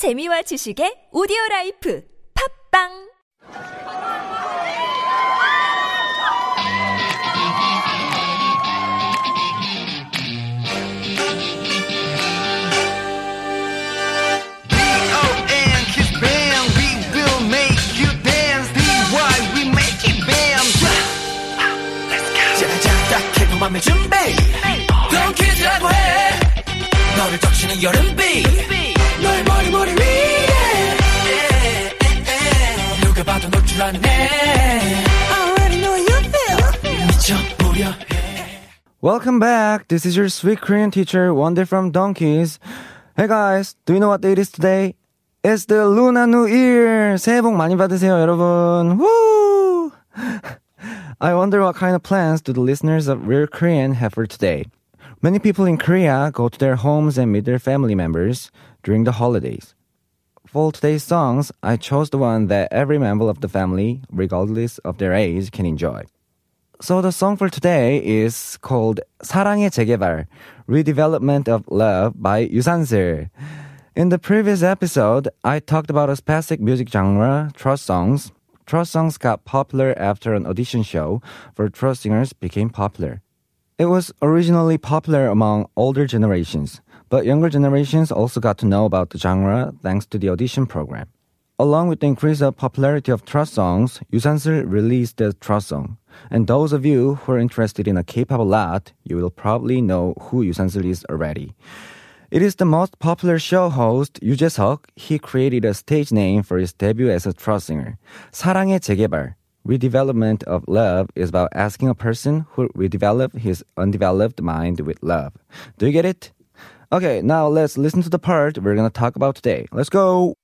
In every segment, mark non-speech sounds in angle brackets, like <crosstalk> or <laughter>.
재미와 지식의 오디오 라이프 팝빵! Don't kiss Welcome back. This is your sweet Korean teacher, Wonder from Donkeys. Hey guys, do you know what date it is today? It's the Lunar New Year. 새해 복 많이 받으세요, 여러분. Woo! <laughs> I wonder what kind of plans do the listeners of Real Korean have for today. Many people in Korea go to their homes and meet their family members during the holidays. For today's songs, I chose the one that every member of the family, regardless of their age, can enjoy. So the song for today is called 사랑의 재개발, Redevelopment of Love by 유산슬. In the previous episode, I talked about a specific music genre, trot songs. Trot songs got popular after an audition show for trot singers became popular. It was originally popular among older generations, but younger generations also got to know about the genre thanks to the audition program. Along with the increase of popularity of trot songs, Yoo San-seul released the trot song. And those of you who are interested in a K-pop a lot, you will probably know who Yoo San-seul is already. It is the most popular show host Yu Jae-suk. He created a stage name for his debut as a trot singer, 사랑의 재개발. Redevelopment of love is about asking a person who redevelop his undeveloped mind with love. Do you get it? Okay, now let's listen to the part we're gonna talk about today. Let's go!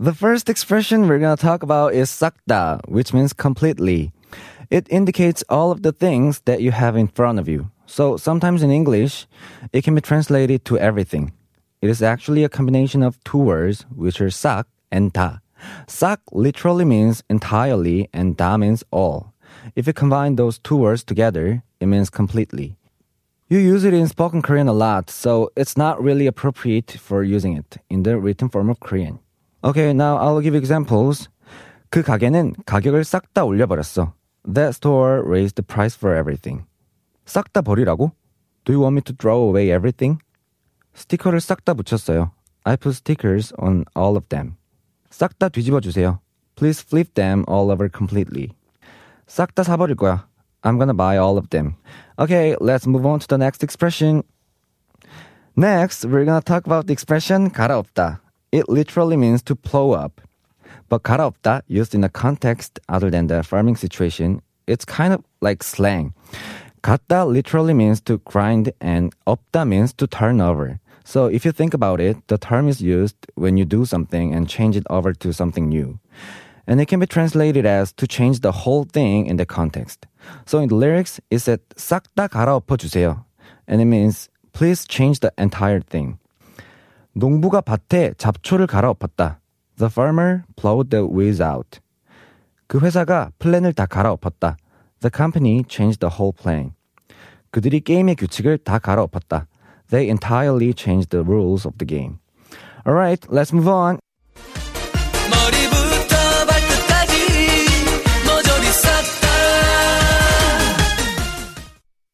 The first expression we're gonna talk about is sakda, which means completely. It indicates all of the things that you have in front of you. So sometimes in English, it can be translated to everything. It is actually a combination of two words, which are sak and da. sak literally means entirely and da means all. If you combine those two words together, it means completely. You use it in spoken Korean a lot, so it's not really appropriate for using it in the written form of Korean. Okay, now I'll give examples. 그 가게는 가격을 싹 다 올려버렸어. That store raised the price for everything. 싹 다 버리라고? Do you want me to throw away everything? 스티커를 싹 다 붙였어요. I put stickers on all of them. 싹 다 뒤집어 주세요. Please flip them all over completely. 싹 다 사버릴 거야. I'm gonna buy all of them. Okay, let's move on to the next expression. Next, we're gonna talk about the expression 갈아엎다. It literally means to plow up. But 갈아엎다, used in a context other than the farming situation, it's kind of like slang. 갔다 literally means to grind and op다 means to turn over. So if you think about it, the term is used when you do something and change it over to something new. And it can be translated as to change the whole thing in the context. So in the lyrics, it said 싹 다 갈아엎어 주세요. And it means please change the entire thing. 농부가 밭에 잡초를 갈아엎었다. The farmer plowed the weeds out. 그 회사가 플랜을 다 갈아엎었다. The company changed the whole plan. 그들이 게임의 규칙을 다 갈아엎었다. They entirely changed the rules of the game. Alright, let's move on. 머리부터 발끝까지 모조리 싹다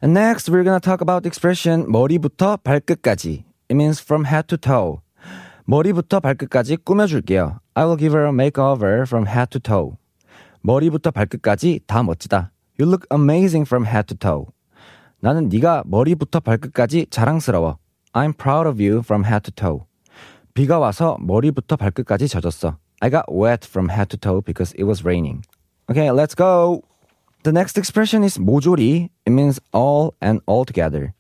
And next, we're gonna talk about the expression 머리부터 발끝까지. It means from head to toe. 머리부터 발끝까지 꾸며줄게요. I will give her a makeover from head to toe. 머리부터 발끝까지 다 멋지다. You look amazing from head to toe. 나는 네가 머리부터 발끝까지 자랑스러워. I'm proud of you from head to toe. 비가 와서 머리부터 발끝까지 젖었어. I got wet from head to toe because it was raining. Okay, let's go. The next expression is 모조리. It means all and all together.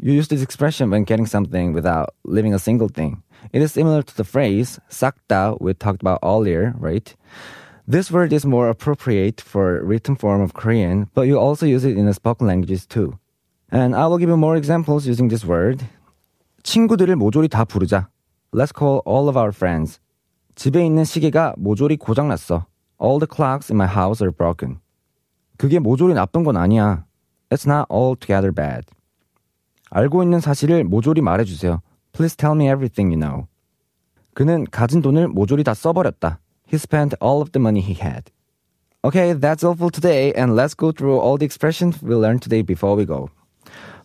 You use this expression when getting something without leaving a single thing. It is similar to the phrase 싹다 we talked about earlier, right? This word is more appropriate for written form of Korean, but you also use it in the spoken languages too. And I will give you more examples using this word. 친구들을 모조리 다 부르자. Let's call all of our friends. 집에 있는 시계가 모조리 고장났어. All the clocks in my house are broken. 그게 모조리 나쁜 건 아니야. It's not altogether bad. 알고 있는 사실을 모조리 말해주세요. Please tell me everything you know. 그는 가진 돈을 모조리 다 써버렸다. He spent all of the money he had. Okay, that's all for today, and let's go through all the expressions we learned today before we go.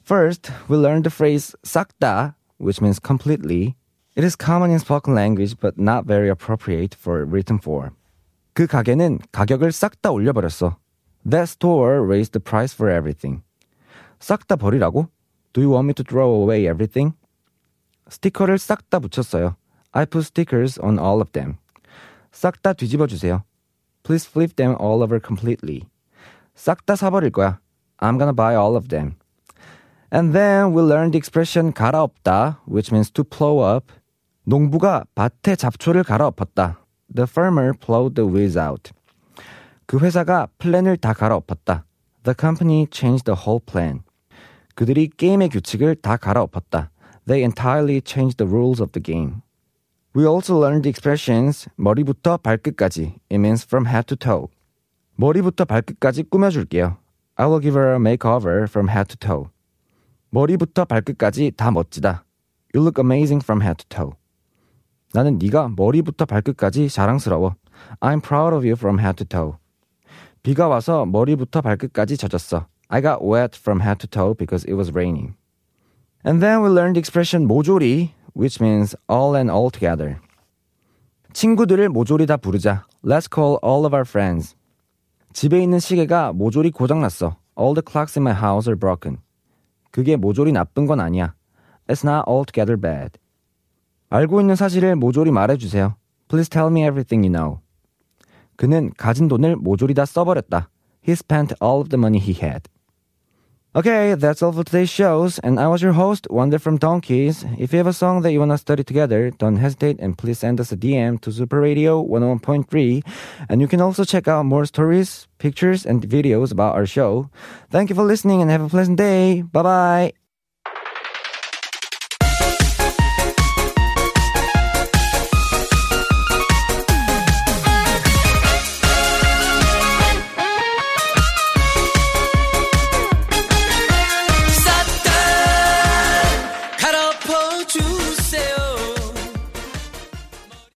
First, we learned the phrase 싹다, which means completely. It is common in spoken language, but not very appropriate for written form. 그 가게는 가격을 싹 다 올려버렸어. That store raised the price for everything. 싹 다 버리라고? Do you want me to throw away everything? 스티커를 싹 다 붙였어요. I put stickers on all of them. 싹 다 뒤집어 주세요. Please flip them all over completely. 싹 다 사버릴 거야. I'm gonna buy all of them. And then we learned the expression 갈아엎다, which means to plow up. 농부가 밭에 잡초를 갈아엎었다. The farmer plowed the weeds out. 그 회사가 플랜을 다 갈아엎었다. The company changed the whole plan. 그들이 게임의 규칙을 다 갈아엎었다. They entirely changed the rules of the game. We also learned the expressions 머리부터 발끝까지. It means from head to toe. 머리부터 발끝까지 꾸며줄게요. I will give her a makeover from head to toe. 머리부터 발끝까지 다 멋지다. You look amazing from head to toe. 나는 네가 머리부터 발끝까지 자랑스러워. I'm proud of you from head to toe. 비가 와서 머리부터 발끝까지 젖었어. I got wet from head to toe because it was raining. And then we learned the expression 모조리, which means all and all together. 친구들을 모조리 다 부르자. Let's call all of our friends. 집에 있는 시계가 모조리 고장났어. All the clocks in my house are broken. 그게 모조리 나쁜 건 아니야. It's not altogether bad. 알고 있는 사실을 모조리 말해주세요. Please tell me everything you know. 그는 가진 돈을 모조리 다 써버렸다. He spent all of the money he had. Okay, that's all for today's shows, and I was your host, Wonder from Donkeys. If you have a song that you want to study together, don't hesitate and please send us a DM to Super Radio 101.3. And you can also check out more stories, pictures, and videos about our show. Thank you for listening and have a pleasant day. Bye bye.